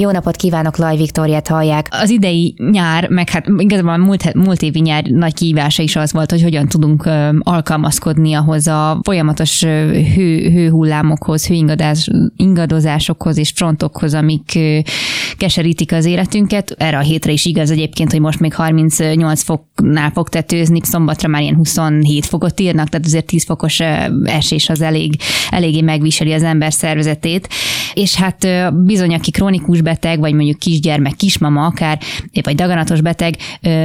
Jó napot kívánok, Laj Viktoriát hallják. Az idei nyár, meg hát igazából múlt, múlt évi nyár nagy kihívása is az volt, hogy hogyan tudunk alkalmazkodni ahhoz a folyamatos hő, hőhullámokhoz, hőingadozásokhoz és frontokhoz, amik keserítik az életünket. Erre a hétre is igaz egyébként, hogy most még 38 foknál fog tetőzni, szombatra már ilyen 27 fokot írnak, tehát azért 10 fokos esés az elég, eléggé megviseli az ember szervezetét. És hát bizony, aki krónikus beteg, vagy mondjuk kisgyermek, kismama akár, vagy daganatos beteg,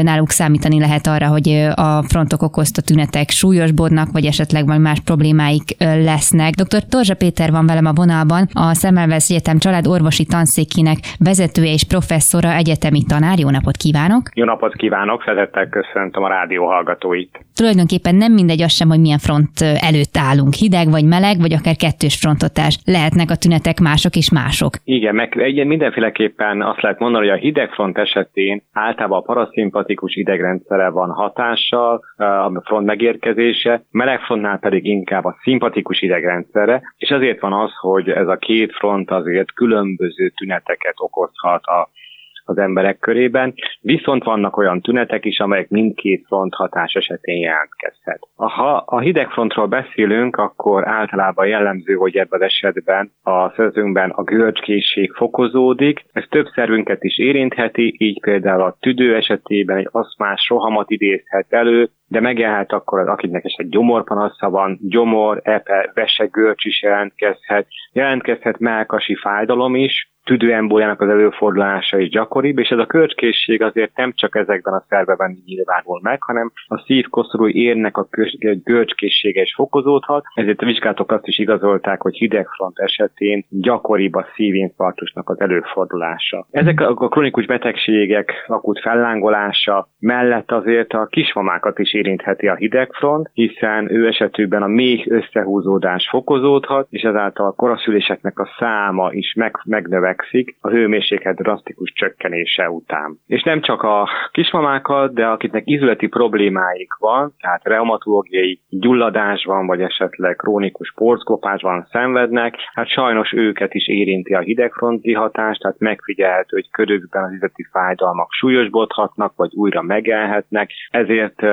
náluk számítani lehet arra, hogy a frontok okozta tünetek súlyosbodnak, vagy esetleg vagy más problémáik lesznek. Dr. Torzsa Péter van velem a vonalban, a Szemmelweis Egyetem család orvosi tanszékének vezetője és professzora, egyetemi tanár. Jó napot kívánok! Jó napot kívánok, szeretettel köszöntöm a rádió hallgatóit. Tulajdonképpen nem mindegy az sem, hogy milyen front előtt állunk, hideg vagy meleg, vagy akár kettős frontotás. Lehetnek a tünetek mások és mások. Igen, meg egy, mindenféleképpen azt lehet mondani, hogy a hidegfront esetén általában a paraszimpatikus idegrendszere van hatással, a front megérkezése, melegfrontnál pedig inkább a szimpatikus idegrendszere, és azért van az, hogy ez a két front azért különböző tüneteket okozhat a az emberek körében, viszont vannak olyan tünetek is, amelyek mindkét front hatás esetén jelentkezhet. Ha a hidegfrontról beszélünk, akkor általában jellemző, hogy ebben az esetben a szerzőnkben a görcskészség fokozódik, ez több szervünket is érintheti, így például a tüdő esetében egy aszmás rohamat idézhet elő, de megjelhet akkor az, akinek esetleg gyomorpanasza van, gyomor, epe, vese, görcs is jelentkezhet, jelentkezhet melkasi fájdalom is, tüdőembóliának az előfordulása is gyakoribb, és ez a kölcskészség azért nem csak ezekben a szerveben nyilvánul meg, hanem a szívkoszorú érnek a görcskészsége is fokozódhat, ezért a vizsgálatok azt is igazolták, hogy hidegfront esetén gyakoribb a szívinfarktusnak az előfordulása. Ezek a kronikus betegségek akut fellángolása mellett azért a kismamákat is érintheti a hidegfront, hiszen ő esetükben a méh összehúzódás fokozódhat, és ezáltal a koraszüléseknek a száma is meg, megnövekszik növekszik a hőmérséklet drasztikus csökkenése után. És nem csak a kismamákat, de akiknek izületi problémáik van, tehát reumatológiai gyulladás van, vagy esetleg krónikus porcklopásban szenvednek, hát sajnos őket is érinti a hidegfronti hatás, tehát megfigyelhető, hogy körükben az izületi fájdalmak súlyosbodhatnak, vagy újra megelhetnek, ezért,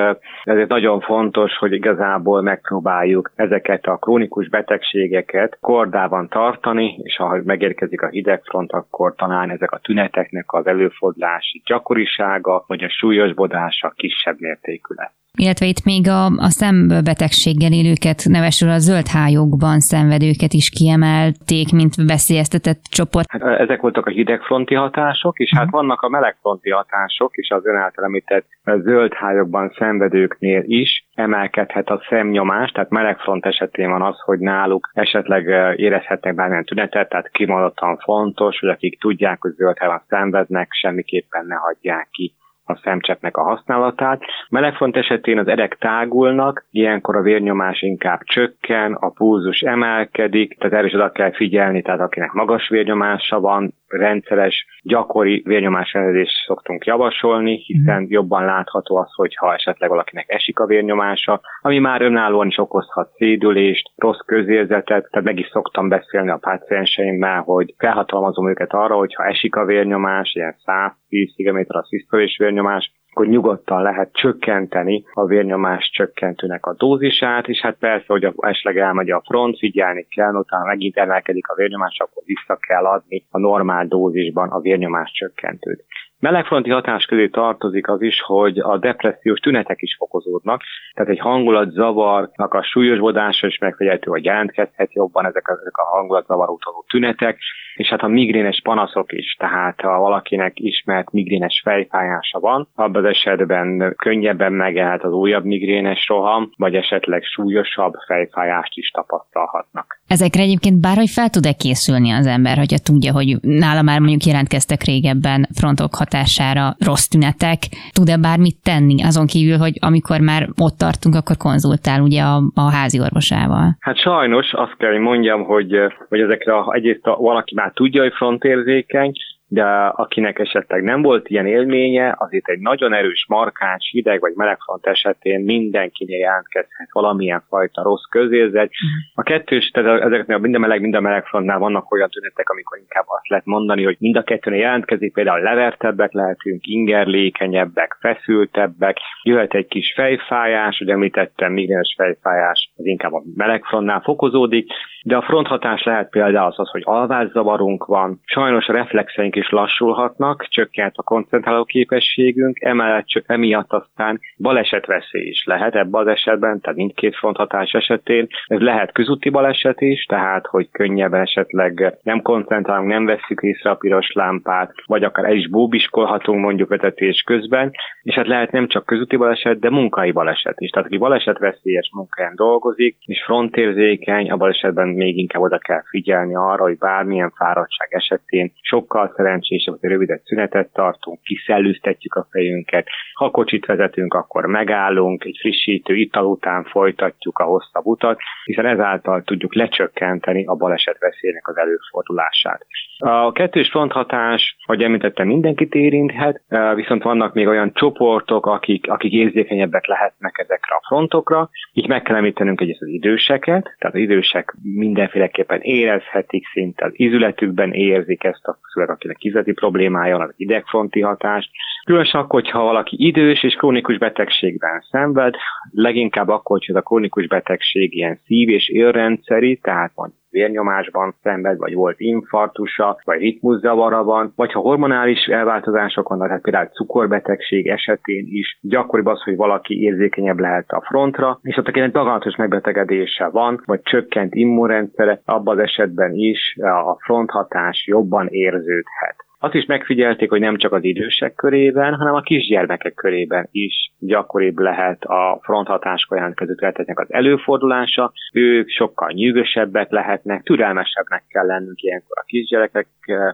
ezért nagyon fontos, hogy igazából megpróbáljuk ezeket a krónikus betegségeket kordában tartani, és ha megérkezik a hideg front, akkor talán ezek a tüneteknek az előfordulási gyakorisága, vagy a súlyosbodása kisebb mértékű lesz. Illetve itt még a, a szembetegséggel élőket, nevesül a zöld hályokban szenvedőket is kiemelték, mint veszélyeztetett csoport. Hát, ezek voltak a hidegfronti hatások, és hát vannak a melegfronti hatások, és az ön által említett zöld hályokban szenvedőknél is emelkedhet a szemnyomás, tehát melegfront esetén van az, hogy náluk esetleg érezhetnek bármilyen tünetet, tehát kimondottan fontos, hogy akik tudják, hogy zöld hályban szenvednek, semmiképpen ne hagyják ki a szemcseppnek a használatát. Melegfront esetén az erek tágulnak, ilyenkor a vérnyomás inkább csökken, a pulzus emelkedik, tehát erre is oda kell figyelni, tehát akinek magas vérnyomása van, rendszeres, gyakori vérnyomásellenőrzést szoktunk javasolni, hiszen mhm. jobban látható az, hogyha esetleg valakinek esik a vérnyomása, ami már önállóan is okozhat szédülést, rossz közérzetet, tehát meg is szoktam beszélni a pácienseimmel, hogy felhatalmazom őket arra, hogy ha esik a vérnyomás, ilyen 110 km a szisztolés vérnyomás, akkor nyugodtan lehet csökkenteni a vérnyomás csökkentőnek a dózisát, és hát persze, hogy a, esetleg elmegy a front, figyelni kell, utána megint emelkedik a vérnyomás, akkor vissza kell adni a normál dózisban a vérnyomás csökkentőt. Melegfronti hatás közé tartozik az is, hogy a depressziós tünetek is fokozódnak, tehát egy hangulatzavarnak a súlyosbodása is megfigyelhető, hogy jelentkezhet jobban ezek a, ezek a hangulatzavaró tünetek, és hát a migrénes panaszok is, tehát ha valakinek ismert migrénes fejfájása van, abban az esetben könnyebben megelhet az újabb migrénes roham, vagy esetleg súlyosabb fejfájást is tapasztalhatnak. Ezekre egyébként bárhogy fel tud-e készülni az ember, hogyha tudja, hogy nála már mondjuk jelentkeztek régebben frontok hatására rossz tünetek, tud-e bármit tenni, azon kívül, hogy amikor már ott tartunk, akkor konzultál ugye a, a házi orvosával? Hát sajnos azt kell, hogy mondjam, hogy, hogy ezekre egyrészt a, valaki már tudja, hogy frontérzékeny, de akinek esetleg nem volt ilyen élménye, azért egy nagyon erős, markáns, hideg vagy melegfront esetén mindenkinél jelentkezhet valamilyen fajta rossz közérzet. A kettős, tehát ezeknél mind a meleg, mind a melegfrontnál vannak olyan tünetek, amikor inkább azt lehet mondani, hogy mind a kettőnél jelentkezik, például levertebbek lehetünk, ingerlékenyebbek, feszültebbek, jöhet egy kis fejfájás, ugye említettem, migrénes fejfájás, az inkább a melegfrontnál fokozódik, de a fronthatás lehet például az, hogy alvászavarunk van, sajnos a reflexeink is lassulhatnak, csökkent a koncentráló képességünk, emellett emiatt aztán balesetveszély is lehet ebben az esetben, tehát mindkét fronthatás esetén. Ez lehet közúti baleset is, tehát hogy könnyebben esetleg nem koncentrálunk, nem veszük észre a piros lámpát, vagy akár el is bóbiskolhatunk mondjuk vezetés közben, és hát lehet nem csak közúti baleset, de munkai baleset is. Tehát aki balesetveszélyes munkáján dolgozik, és frontérzékeny, a balesetben még inkább oda kell figyelni arra, hogy bármilyen fáradtság esetén sokkal szerencsésebb, hogy rövidet szünetet tartunk, kiszellőztetjük a fejünket. Ha kocsit vezetünk, akkor megállunk, egy frissítő ital után folytatjuk a hosszabb utat, hiszen ezáltal tudjuk lecsökkenteni a baleset veszélynek az előfordulását. A kettős fronthatás, hogy említettem, mindenkit érinthet, viszont vannak még olyan csoportok, akik, akik érzékenyebbek lehetnek ezekre a frontokra. Így meg kell említenünk egy az időseket, tehát az idősek mindenféleképpen érezhetik, szinte az izületükben érzik ezt a főleg akinek izleti problémája, az idegfronti hatást. Különösen akkor, hogyha valaki idős és krónikus betegségben szenved, leginkább akkor, hogy ez a krónikus betegség ilyen szív- és élrendszeri, tehát mondjuk vérnyomásban szenved, vagy volt infarktusa, vagy ritmuszavara van, vagy ha hormonális elváltozások vannak, tehát például cukorbetegség esetén is gyakoribb az, hogy valaki érzékenyebb lehet a frontra, és ott akinek daganatos megbetegedése van, vagy csökkent immunrendszere, abban az esetben is a fronthatás jobban érződhet. Azt is megfigyelték, hogy nem csak az idősek körében, hanem a kisgyermekek körében is gyakoribb lehet a fronthatáskor jelentkező tüneteknek az előfordulása. Ők sokkal nyűgösebbek lehetnek, türelmesebbnek kell lennünk ilyenkor a kisgyerekek,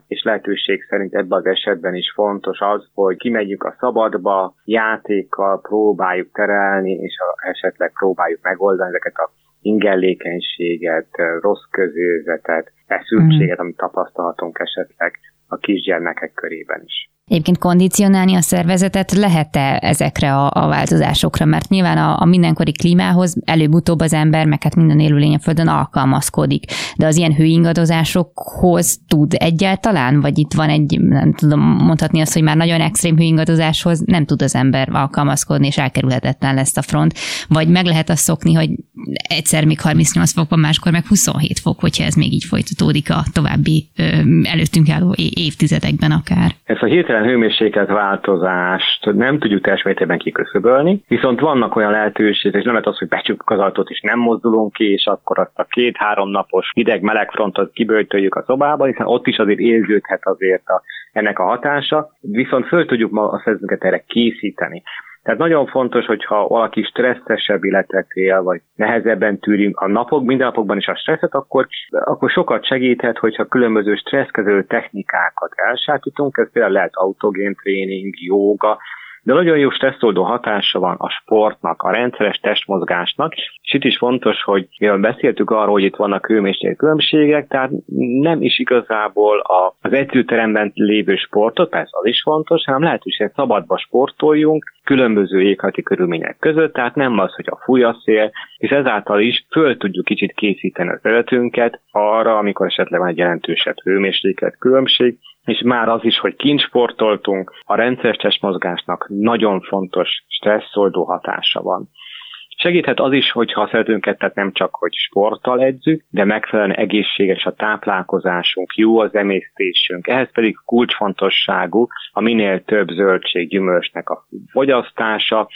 és lehetőség szerint ebben az esetben is fontos az, hogy kimegyünk a szabadba, játékkal próbáljuk terelni, és esetleg próbáljuk megoldani ezeket a ingellékenységet, rossz közérzetet, feszültséget, mm. amit tapasztalhatunk esetleg a kisgyermekek körében is. Egyébként kondicionálni a szervezetet lehet-e ezekre a, a változásokra? Mert nyilván a, a mindenkori klímához előbb-utóbb az ember, meg hát minden élőlény a Földön alkalmazkodik. De az ilyen hőingadozásokhoz tud egyáltalán? Vagy itt van egy, nem tudom mondhatni azt, hogy már nagyon extrém hőingadozáshoz nem tud az ember alkalmazkodni, és elkerülhetetlen lesz a front. Vagy meg lehet azt szokni, hogy egyszer még 38 fokban, máskor meg 27 fok, hogyha ez még így folytatódik a további előttünk álló évtizedekben akár. Ez a hirtelen hőmérséklet változást nem tudjuk teljes mértékben kiköszöbölni, viszont vannak olyan lehetőségek, és nem lehet az, hogy becsukjuk az ajtót és nem mozdulunk ki, és akkor azt a két-három napos hideg-meleg frontot kibőjtöljük a szobába, hiszen ott is azért érződhet azért a, ennek a hatása, viszont föl tudjuk ma a szervezetünket erre készíteni. Tehát nagyon fontos, hogyha valaki stresszesebb életet él, vagy nehezebben tűri a napok, minden napokban is a stresszet, akkor, akkor sokat segíthet, hogyha különböző stresszkező technikákat elsátítunk, ez például lehet autogén tréning, jóga, de nagyon jó stresszoldó hatása van a sportnak, a rendszeres testmozgásnak, és itt is fontos, hogy mivel beszéltük arról, hogy itt vannak hőmérséklet különbségek, tehát nem is igazából az edzőteremben lévő sportot, persze az is fontos, hanem lehetőség szabadba sportoljunk, különböző éghajlati körülmények között, tehát nem az, hogy a fúj a szél, és ezáltal is föl tudjuk kicsit készíteni az életünket arra, amikor esetleg van egy jelentősebb hőmérséklet különbség, és már az is, hogy kinsportoltunk, a rendszeres testmozgásnak nagyon fontos stresszoldó hatása van. Segíthet az is, hogy ha szeretünk tehát nem csak, hogy sporttal edzünk, de megfelelően egészséges a táplálkozásunk, jó az emésztésünk. Ehhez pedig kulcsfontosságú a minél több zöldség, gyümölcsnek a fogyasztása,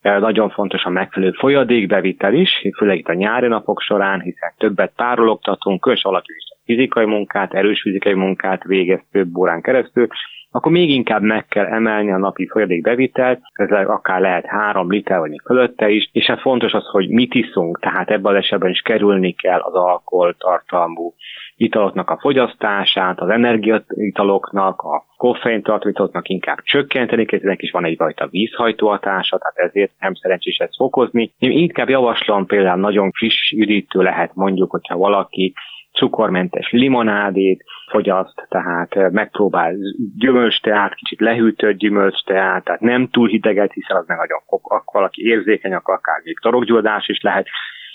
nagyon fontos a megfelelő folyadékbevitel is, főleg itt a nyári napok során, hiszen többet tárologtatunk, kös alakú fizikai munkát, erős fizikai munkát végez több órán keresztül, akkor még inkább meg kell emelni a napi folyadékbevitelt, ez akár lehet három liter vagy fölötte is, és hát fontos az, hogy mit iszunk, tehát ebben az esetben is kerülni kell az alkoholtartalmú italoknak a fogyasztását, az energiaitaloknak, a koffeintartalmú italoknak inkább csökkenteni, ezek is van egyfajta vízhajtó hatása, tehát ezért nem szerencsés ezt fokozni. Én inkább javaslom például nagyon friss üdítő lehet mondjuk, hogyha valaki cukormentes limonádét fogyaszt, tehát megpróbál gyümölcsteát, kicsit lehűtött gyümölcsteát, tehát nem túl hideget, hiszen az meg nagyon, akkor valaki érzékeny, akkor akár még torokgyódás is lehet,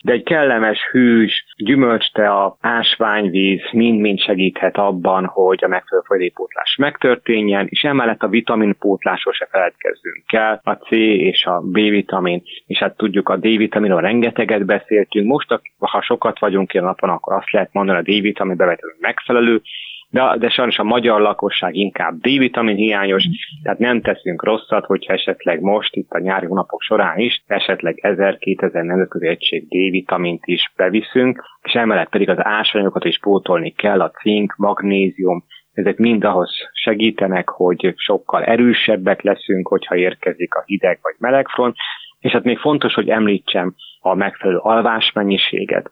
de egy kellemes hűs, gyümölcstea, ásványvíz mind-mind segíthet abban, hogy a megfelelő folyadékpótlás megtörténjen, és emellett a vitaminpótlásról se feledkezzünk el, a C és a B-vitamin, és hát tudjuk a D-vitaminról rengeteget beszéltünk, most ha sokat vagyunk ilyen napon, akkor azt lehet mondani, a D-vitamin bevetelő megfelelő, de, de sajnos a magyar lakosság inkább D-vitamin hiányos, tehát nem teszünk rosszat, hogyha esetleg most itt a nyári hónapok során is esetleg 1000-2000 nemzetközi egység D-vitamint is beviszünk, és emellett pedig az ásványokat is pótolni kell, a cink, magnézium, ezek mind ahhoz segítenek, hogy sokkal erősebbek leszünk, hogyha érkezik a hideg vagy meleg front, és hát még fontos, hogy említsem a megfelelő alvásmennyiséget.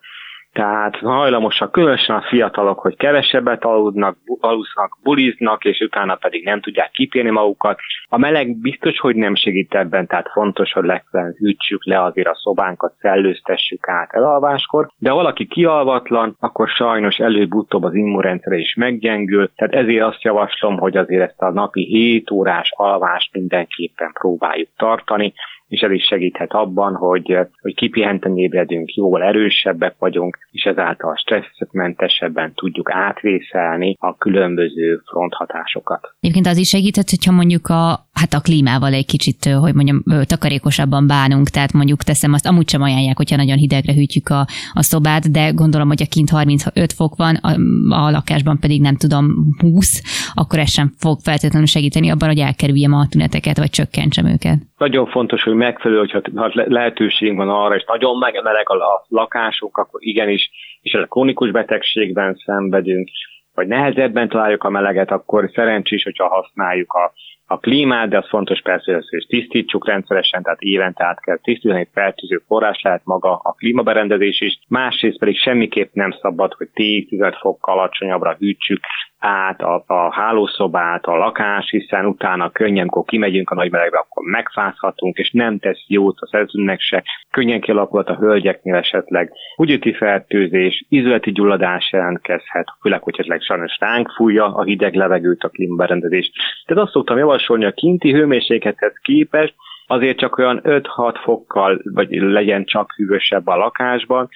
Tehát hajlamosak, különösen a fiatalok, hogy kevesebbet aludnak, alusznak, buliznak, és utána pedig nem tudják kipélni magukat. A meleg biztos, hogy nem segít ebben, tehát fontos, hogy legfeljebb hűtsük le azért a szobánkat, szellőztessük át elalváskor, de ha valaki kialvatlan, akkor sajnos előbb-utóbb az immunrendszere is meggyengül, tehát ezért azt javaslom, hogy azért ezt a napi 7 órás alvást mindenképpen próbáljuk tartani, és ez is segíthet abban, hogy, hogy kipihenten ébredünk, jóval erősebbek vagyunk, és ezáltal stresszmentesebben tudjuk átvészelni a különböző fronthatásokat. Egyébként az is segíthet, hogyha mondjuk a, hát a klímával egy kicsit, hogy mondjam, takarékosabban bánunk, tehát mondjuk teszem azt, amúgy sem ajánlják, hogyha nagyon hidegre hűtjük a, a szobát, de gondolom, hogy a kint 35 fok van, a, a lakásban pedig nem tudom 20, akkor ez sem fog feltétlenül segíteni abban, hogy elkerüljem a tüneteket, vagy csökkentsem őket. Nagyon fontos, hogy megfelelő, hogyha lehetőségünk van arra, és nagyon meleg a lakásunk, akkor igenis, és a krónikus betegségben szenvedünk, vagy nehezebben találjuk a meleget, akkor szerencsés, hogyha használjuk a, a klímát, de az fontos persze, hogy ezt tisztítsuk rendszeresen, tehát évente át kell tisztítani, fertőző forrás lehet maga a klímaberendezés is, másrészt pedig semmiképp nem szabad, hogy 10-15 fokkal alacsonyabbra hűtsük át a, a hálószobát, a lakás, hiszen utána könnyen, amikor kimegyünk a nagy melegbe, akkor megfázhatunk, és nem tesz jót a szerzőnek se. Könnyen kialakulhat a hölgyeknél esetleg húgyüti fertőzés, izületi gyulladás jelentkezhet, főleg, hogy esetleg sajnos ránk fújja a hideg levegőt a klímaberendezés. Tehát azt szoktam javasolni a kinti hőmérséklethez képest, azért csak olyan 5-6 fokkal, vagy legyen csak hűvösebb a lakásban,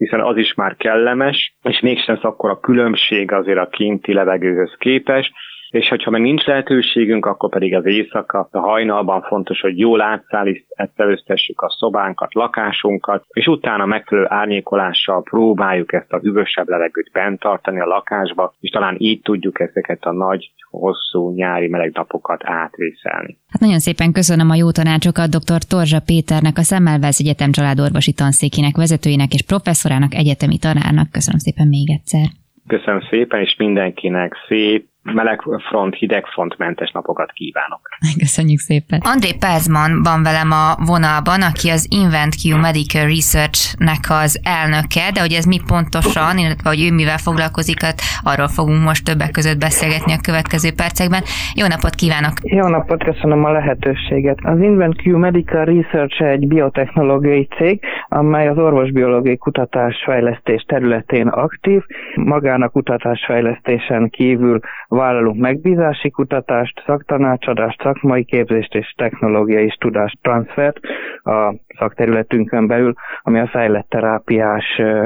hiszen az is már kellemes, és mégsem a különbség azért a kinti levegőhöz képes, és hogyha meg nincs lehetőségünk, akkor pedig az éjszaka, a hajnalban fontos, hogy jól átszállítsuk a szobánkat, lakásunkat, és utána megfelelő árnyékolással próbáljuk ezt a hűvösebb levegőt bent tartani a lakásba, és talán így tudjuk ezeket a nagy, hosszú nyári meleg napokat átvészelni. Hát nagyon szépen köszönöm a jó tanácsokat dr. Torzsa Péternek, a Szemmelweis Egyetem családorvosi tanszékének vezetőjének és professzorának, egyetemi tanárnak. Köszönöm szépen még egyszer. Köszönöm szépen, és mindenkinek szép, meleg front, hideg front mentes napokat kívánok. Köszönjük szépen. André Pázman van velem a vonalban, aki az InventQ Medical Research-nek az elnöke, de hogy ez mi pontosan, illetve hogy ő mivel foglalkozik, hát arról fogunk most többek között beszélgetni a következő percekben. Jó napot kívánok! Jó napot, köszönöm a lehetőséget. Az InventQ Medical Research egy biotechnológiai cég, amely az orvosbiológiai kutatásfejlesztés területén aktív. Magának kutatásfejlesztésen kívül vállalunk megbízási kutatást, szaktanácsadást, szakmai képzést és technológiai tudás transfert a szakterületünkön belül, ami a fejlett terápiás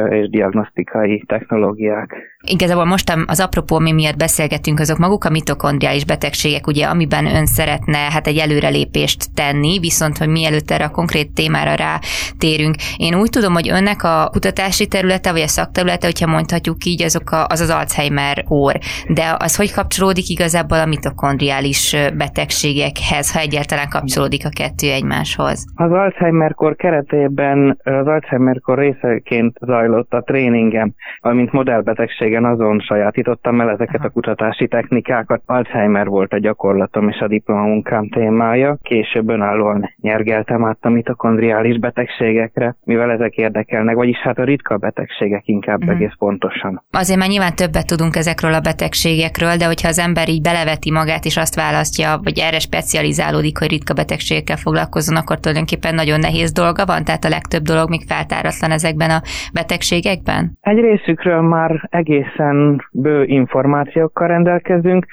és diagnosztikai technológiák. Igazából most az apropó, mi miatt beszélgetünk, azok maguk a mitokondriális betegségek, ugye, amiben ön szeretne hát egy előrelépést tenni, viszont, hogy mielőtt erre a konkrét témára rátérünk, én úgy tudom, hogy önnek a kutatási területe, vagy a szakterülete, hogyha mondhatjuk így, azok a, az az Alzheimer kór. De az hogy kapcsolódik igazából a mitokondriális betegségekhez, ha egyáltalán kapcsolódik a kettő egymáshoz? Az Alzheimer kor keretében az Alzheimer kor részeként zajlott a tréningem, valamint modellbetegség régen azon sajátítottam el ezeket a kutatási technikákat. Alzheimer volt a gyakorlatom és a diplomamunkám témája. Később önállóan nyergeltem át a mitokondriális betegségekre, mivel ezek érdekelnek, vagyis hát a ritka betegségek inkább uh-huh. egész pontosan. Azért már nyilván többet tudunk ezekről a betegségekről, de hogyha az ember így beleveti magát és azt választja, vagy erre specializálódik, hogy ritka betegségekkel foglalkozzon, akkor tulajdonképpen nagyon nehéz nehéz dolga van, tehát a legtöbb dolog még feltáratlan ezekben a betegségekben? Egy részükről már egészen bő információkkal rendelkezünk,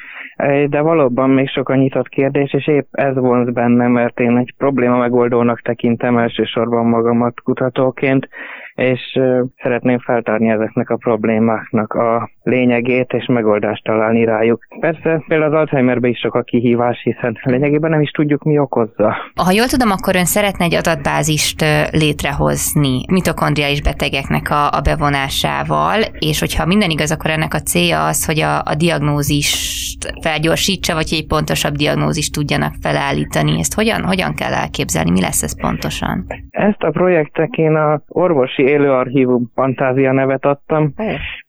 de valóban még sok a nyitott kérdés, és épp ez vonz benne, mert én egy probléma megoldónak tekintem elsősorban magamat kutatóként, és szeretném feltárni ezeknek a problémáknak a lényegét, és megoldást találni rájuk. Persze például az Alzheimerbe is sok a kihívás, hiszen lényegében nem is tudjuk, mi okozza. Ha jól tudom, akkor ön szeretne egy adatbázist létrehozni mitokondriális betegeknek a, a bevonásával, és hogyha minden igaz, akkor ennek a célja az, hogy a, a diagnózist felgyorsítsa, vagy egy pontosabb diagnózist tudjanak felállítani. Ezt hogyan, hogyan kell elképzelni? Mi lesz ez pontosan? Ezt a projektek én a orvosi élőarchívum fantázia nevet adtam.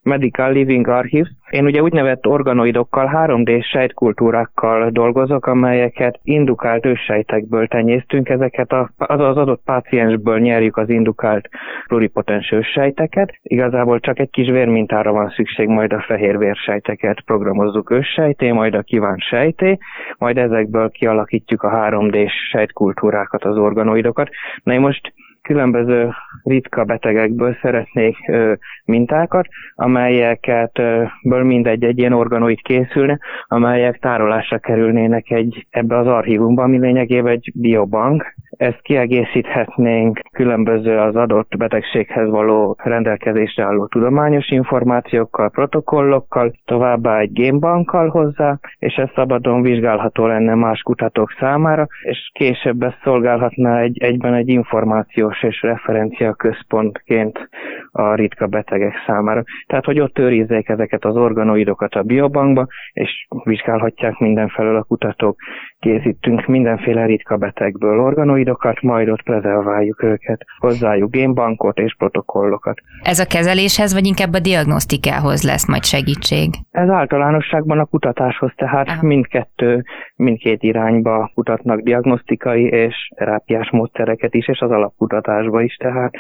Medical Living Archives. Én ugye úgynevezett organoidokkal, 3D sejtkultúrákkal dolgozok, amelyeket indukált őssejtekből tenyésztünk. Ezeket a, az, az adott páciensből nyerjük az indukált pluripotens őssejteket. Igazából csak egy kis vérmintára van szükség, majd a fehér vérsejteket programozzuk őssejté, majd a kívánt sejté, majd ezekből kialakítjuk a 3D sejtkultúrákat, az organoidokat. Na most különböző ritka betegekből szeretnék mintákat, amelyeket ből mindegy egy ilyen organoid készülne, amelyek tárolásra kerülnének egy, ebbe az archívumba, ami lényegében egy biobank. Ezt kiegészíthetnénk különböző az adott betegséghez való rendelkezésre álló tudományos információkkal, protokollokkal, továbbá egy génbankkal hozzá, és ez szabadon vizsgálható lenne más kutatók számára, és később ez szolgálhatna egy, egyben egy információ tudományos és referencia központként a ritka betegek számára. Tehát, hogy ott őrizzék ezeket az organoidokat a biobankba, és vizsgálhatják mindenfelől a kutatók. Készítünk mindenféle ritka betegből organoidokat, majd ott prezerváljuk őket, hozzájuk génbankot és protokollokat. Ez a kezeléshez, vagy inkább a diagnosztikához lesz majd segítség? Ez általánosságban a kutatáshoz, tehát Aha. mindkettő, mindkét irányba kutatnak diagnosztikai és terápiás módszereket is, és az alapkutatás kutatásba is, tehát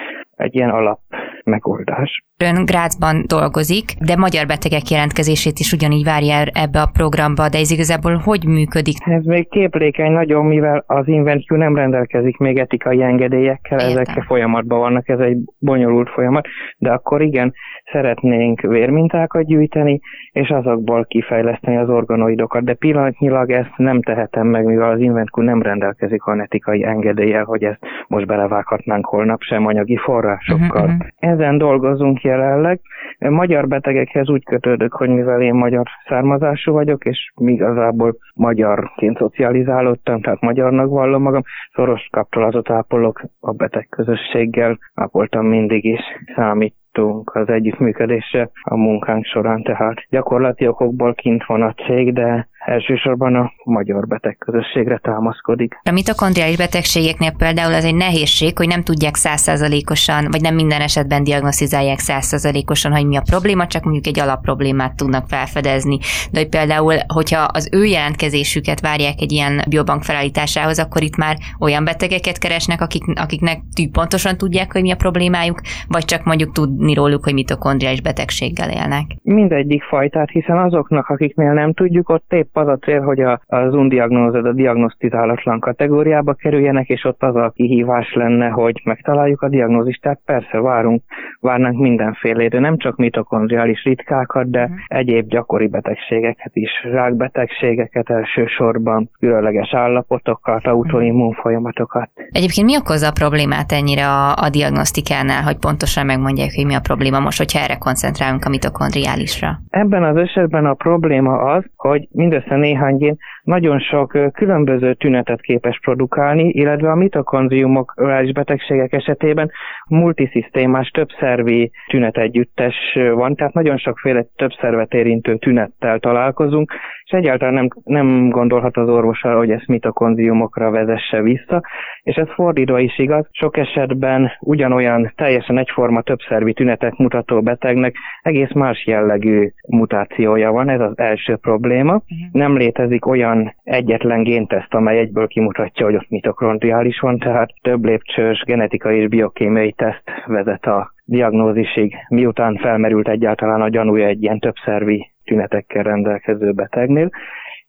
egy ilyen alap megoldás. Ön Grácsban dolgozik, de magyar betegek jelentkezését is ugyanígy várja ebbe a programba, de ez igazából hogy működik? Ez még képlékeny nagyon, mivel az InventQ nem rendelkezik még etikai engedélyekkel, Értem. ezek folyamatban vannak, ez egy bonyolult folyamat, de akkor igen, szeretnénk vérmintákat gyűjteni, és azokból kifejleszteni az organoidokat, de pillanatnyilag ezt nem tehetem meg, mivel az InventQ nem rendelkezik olyan etikai engedéllyel, hogy ezt most belevághatnánk holnap sem anyagi forrásokkal. Uh-huh, uh-huh. Ezen dolgozunk jelenleg. Magyar betegekhez úgy kötődök, hogy mivel én magyar származású vagyok, és igazából magyarként szocializálódtam, tehát magyarnak vallom magam, szoros kapcsolatot ápolok a beteg közösséggel, ápoltam mindig is, számít az együttműködésre a munkánk során, tehát gyakorlati okokból kint van a cég, de elsősorban a magyar betegközösségre támaszkodik. A mitokondriális betegségeknél például az egy nehézség, hogy nem tudják százszerzalékosan, vagy nem minden esetben diagnosztizálják százszerzalékosan, hogy mi a probléma, csak mondjuk egy alapproblémát tudnak felfedezni. De hogy például, hogyha az ő jelentkezésüket várják egy ilyen biobank felállításához, akkor itt már olyan betegeket keresnek, akik, akiknek pontosan tudják, hogy mi a problémájuk, vagy csak mondjuk tudni róluk, hogy mitokondriális betegséggel élnek. Mindegyik fajtát, hiszen azoknak, akiknél nem tudjuk, ott épp az a cél, hogy a, az undiagnózod, a diagnosztizálatlan kategóriába kerüljenek, és ott az a kihívás lenne, hogy megtaláljuk a diagnózist. Tehát persze várunk, várnánk mindenfélére, nem csak mitokondriális ritkákat, de uh-huh. egyéb gyakori betegségeket is, rákbetegségeket elsősorban, különleges állapotokat, autoimmun folyamatokat. Egyébként mi okozza a problémát ennyire a, a diagnosztikánál, hogy pontosan megmondják, hogy mi a probléma most, hogyha erre koncentrálunk a mitokondriálisra? Ebben az esetben a probléma az, hogy mindössze mindössze néhány gén nagyon sok különböző tünetet képes produkálni, illetve a mitokondriumok orális betegségek esetében multiszisztémás, többszervi tünetegyüttes van, tehát nagyon sokféle több szervet érintő tünettel találkozunk, és egyáltalán nem, nem gondolhat az orvos arra, hogy ezt mitokondriumokra vezesse vissza, és ez fordítva is igaz, sok esetben ugyanolyan teljesen egyforma többszervi tünetek mutató betegnek egész más jellegű mutációja van, ez az első probléma. Uh-huh. Nem létezik olyan egyetlen génteszt, amely egyből kimutatja, hogy ott mitokondriális van, tehát több lépcsős genetikai és biokémiai teszt vezet a diagnózisig, miután felmerült egyáltalán a gyanúja egy ilyen többszervi tünetekkel rendelkező betegnél,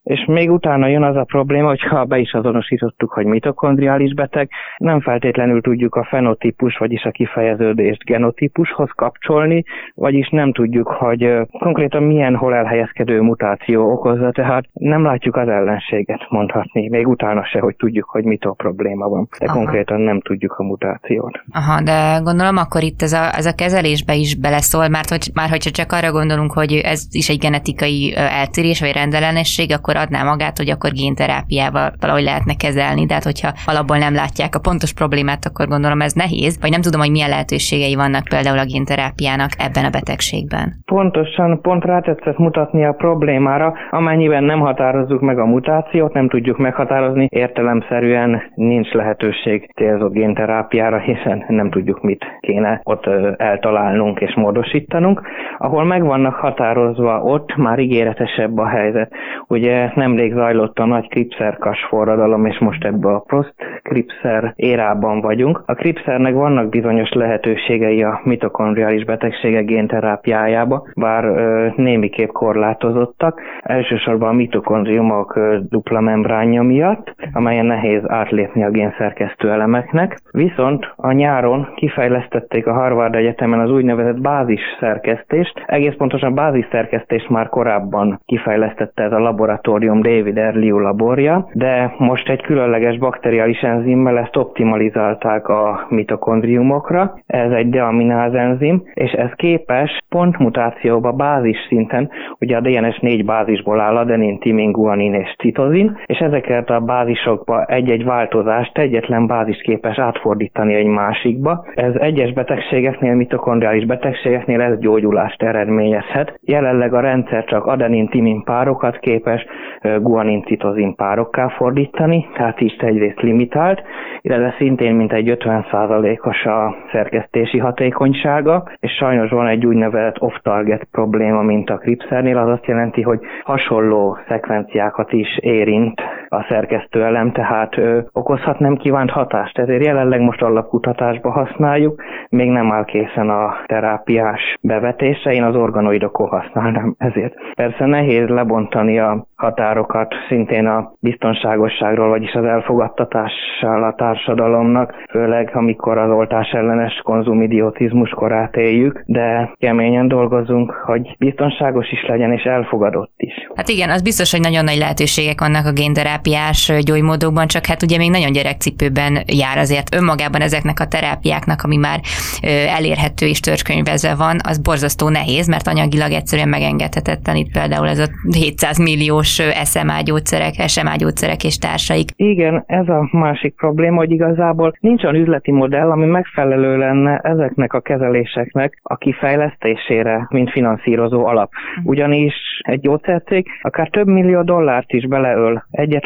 és még utána jön az a probléma, hogy ha be is azonosítottuk, hogy mitokondriális beteg, nem feltétlenül tudjuk a fenotípus, vagyis a kifejeződést genotípushoz kapcsolni, vagyis nem tudjuk, hogy konkrétan milyen hol elhelyezkedő mutáció okozza, tehát nem látjuk az ellenséget mondhatni, még utána se, hogy tudjuk, hogy mitől probléma van, de Aha. konkrétan nem tudjuk a mutációt. Aha, de gondolom akkor itt ez a, ez a kezelésbe is beleszól, mert hogy, már hogyha csak arra gondolunk, hogy ez is egy genetikai eltérés vagy rendellenesség, akkor adná magát, hogy akkor génterápiával valahogy lehetne kezelni, de hát hogyha alapból nem látják a pontos problémát, akkor gondolom ez nehéz, vagy nem tudom, hogy milyen lehetőségei vannak például a génterápiának ebben a betegségben. Pontosan, pont rátetszett mutatni a problémára, amennyiben nem határozzuk meg a mutációt, nem tudjuk meghatározni, értelemszerűen nincs lehetőség célzott génterápiára, hiszen nem tudjuk mit kéne ott eltalálnunk és módosítanunk. Ahol meg vannak határozva, ott már ígéretesebb a helyzet. Ugye nemrég zajlott a nagy kripszerkas forradalom, és most ebbe a post-kripszer érában vagyunk. A kripszernek vannak bizonyos lehetőségei a mitokondriális betegségek génterápiájába, bár ö, némiképp korlátozottak, elsősorban a mitokondriumok ö, dupla membránja miatt, amelyen nehéz átlépni a génszerkesztő elemeknek. Viszont a nyáron kifejlesztették a Harvard Egyetemen az úgynevezett bázis szerkesztést. Egész pontosan bázis szerkesztést már korábban kifejlesztette ez a laboratórium David Erliu laborja, de most egy különleges bakteriális enzimmel ezt optimalizálták a mitokondriumokra. Ez egy deamináz enzim, és ez képes pontmutációba bázis szinten, ugye a DNS négy bázisból áll, adenin, timin, guanin és citozin, és ezeket a bázisokba egy-egy változást egyetlen bázis képes átfordítani egy másikba. Ez egyes betegségeknél, mitokondriális betegségeknél ez gyógyulást eredményezhet. Jelenleg a rendszer csak adenin-timin párokat képes guanin-citozin párokká fordítani, tehát így egyrészt limitált, illetve szintén mintegy 50%-os a szerkesztési hatékonysága, és sajnos van egy úgynevezett off-target probléma, mint a Kripszernél, az azt jelenti, hogy hasonló szekvenciákat is érint a szerkesztőelem, tehát ö, okozhat nem kívánt hatást. Ezért jelenleg most alapkutatásba használjuk, még nem áll készen a terápiás bevetése, én az organoidokon használnám ezért. Persze nehéz lebontani a határokat szintén a biztonságosságról, vagyis az elfogadtatással a társadalomnak, főleg amikor az oltás ellenes konzumidiotizmus korát éljük, de keményen dolgozunk, hogy biztonságos is legyen és elfogadott is. Hát igen, az biztos, hogy nagyon nagy lehetőségek vannak a génterápiás gyógymódokban, csak hát ugye még nagyon gyerekcipőben jár azért önmagában ezeknek a terápiáknak, ami már elérhető és törzskönyvezve van, az borzasztó nehéz, mert anyagilag egyszerűen megengedhetetlen itt például ez a 700 milliós SMA gyógyszerek, SMA gyógyszerek és társaik. Igen, ez a másik probléma, hogy igazából nincs olyan üzleti modell, ami megfelelő lenne ezeknek a kezeléseknek a kifejlesztésére, mint finanszírozó alap. Mhm. Ugyanis egy gyógyszercég akár több millió dollárt is beleöl egyetlen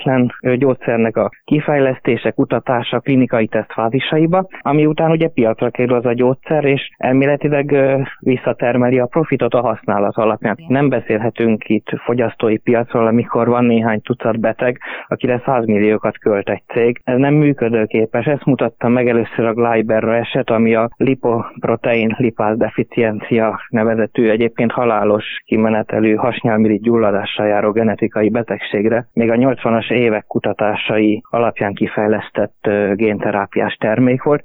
gyógyszernek a kifejlesztése, kutatása, klinikai tesztfázisaiba, ami után ugye piacra kerül az a gyógyszer, és elméletileg visszatermeli a profitot a használat alapján. Nem beszélhetünk itt fogyasztói piacról, amikor van néhány tucat beteg, akire 100 milliókat költ egy cég. Ez nem működőképes. Ezt mutatta meg először a Gleiberra eset, ami a lipoprotein lipáz deficiencia nevezetű, egyébként halálos kimenetelű hasnyálmirigy gyulladással járó genetikai betegségre. Még a 80-as évek kutatásai alapján kifejlesztett génterápiás termék volt,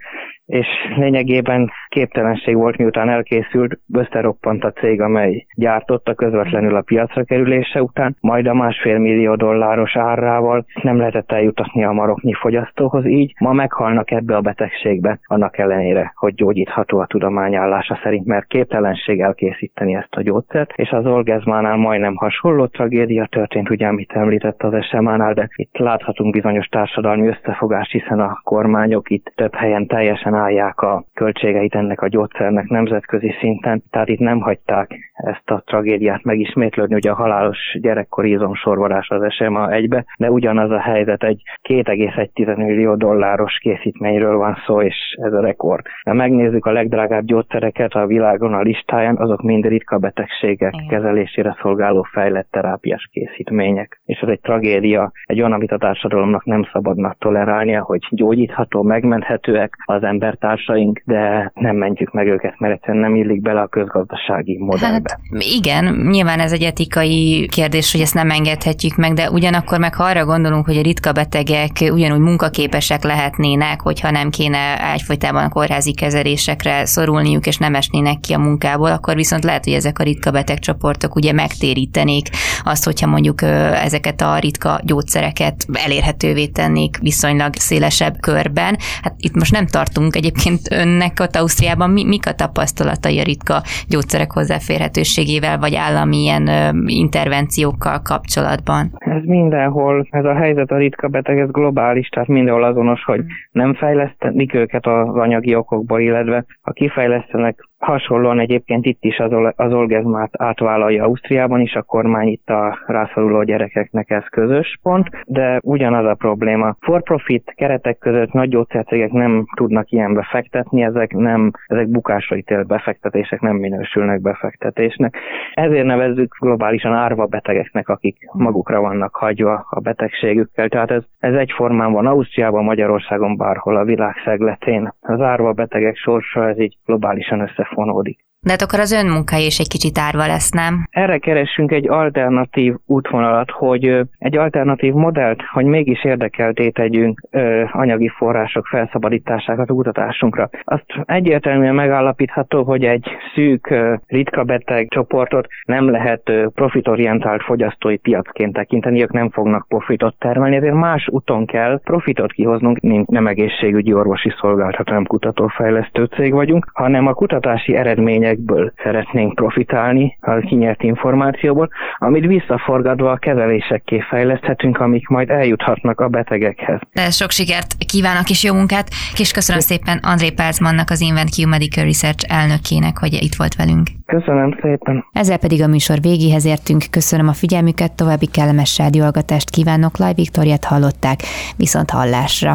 és lényegében képtelenség volt, miután elkészült, összeroppant a cég, amely gyártotta közvetlenül a piacra kerülése után, majd a másfél millió dolláros árrával nem lehetett eljutatni a maroknyi fogyasztóhoz, így ma meghalnak ebbe a betegségbe, annak ellenére, hogy gyógyítható a tudomány állása szerint, mert képtelenség elkészíteni ezt a gyógyszert, és az orgazmánál majdnem hasonló tragédia történt, ugye, amit említett az SMA-nál, de itt láthatunk bizonyos társadalmi összefogást, hiszen a kormányok itt több helyen teljesen állják a költségeit ennek a gyógyszernek nemzetközi szinten, tehát itt nem hagyták ezt a tragédiát megismétlődni, ugye a halálos gyerekkori izomsorvadás az SMA egybe, de ugyanaz a helyzet egy 2,1 millió dolláros készítményről van szó, és ez a rekord. Ha megnézzük a legdrágább gyógyszereket a világon a listáján, azok mind ritka betegségek Igen. kezelésére szolgáló fejlett terápiás készítmények. És ez egy tragédia egy olyan, amit a társadalomnak nem szabadna tolerálnia, hogy gyógyítható, megmenthetőek az embertársaink, de nem mentjük meg őket, mert egyszerűen nem illik bele a közgazdasági modellbe. Hát, igen, nyilván ez egy etikai kérdés, hogy ezt nem engedhetjük meg, de ugyanakkor meg ha arra gondolunk, hogy a ritka betegek ugyanúgy munkaképesek lehetnének, hogyha nem kéne egyfolytában kórházi kezelésekre szorulniuk, és nem esnének ki a munkából, akkor viszont lehet, hogy ezek a ritka betegcsoportok ugye megtérítenék azt, hogyha mondjuk ezeket a ritka gyógyszereket elérhetővé tennék viszonylag szélesebb körben. Hát itt most nem tartunk egyébként önnek ott Ausztriában, mi, mik a tapasztalatai a ritka gyógyszerek hozzáférhetőségével, vagy állami ilyen intervenciókkal kapcsolatban? Ez mindenhol, ez a helyzet a ritka beteg, ez globális, tehát mindenhol azonos, hogy nem fejlesztenik őket az anyagi okokból, illetve ha kifejlesztenek Hasonlóan egyébként itt is az, az Olgezmát átvállalja Ausztriában is, a kormány itt a rászoruló gyerekeknek ez közös pont, de ugyanaz a probléma. For-profit keretek között nagy gyógyszercégek nem tudnak ilyenbe fektetni, ezek nem, ezek bukásra ítélt befektetések nem minősülnek befektetésnek. Ezért nevezzük globálisan árva betegeknek, akik magukra vannak hagyva a betegségükkel. Tehát ez, ez egyformán van Ausztriában, Magyarországon, bárhol a világ szegletén. Az árva betegek sorsa ez így globálisan one already. De hát akkor az önmunkája is egy kicsit árva lesz, nem? Erre keresünk egy alternatív útvonalat, hogy egy alternatív modellt, hogy mégis érdekelté tegyünk anyagi források felszabadításákat a kutatásunkra. Azt egyértelműen megállapítható, hogy egy szűk, ritka beteg csoportot nem lehet profitorientált fogyasztói piacként tekinteni, ők nem fognak profitot termelni, ezért más úton kell profitot kihoznunk, mint nem egészségügyi orvosi szolgáltató, nem kutatófejlesztő cég vagyunk, hanem a kutatási eredmények eredményekből szeretnénk profitálni, a kinyert információból, amit visszaforgatva a kezelésekké fejleszthetünk, amik majd eljuthatnak a betegekhez. De sok sikert kívánok és jó munkát, és köszönöm szépen André Pálcmannak, az InventQ Medical Research elnökének, hogy itt volt velünk. Köszönöm szépen. Ezzel pedig a műsor végéhez értünk. Köszönöm a figyelmüket, további kellemes rádióalgatást kívánok. Live Viktoriát hallották, viszont hallásra.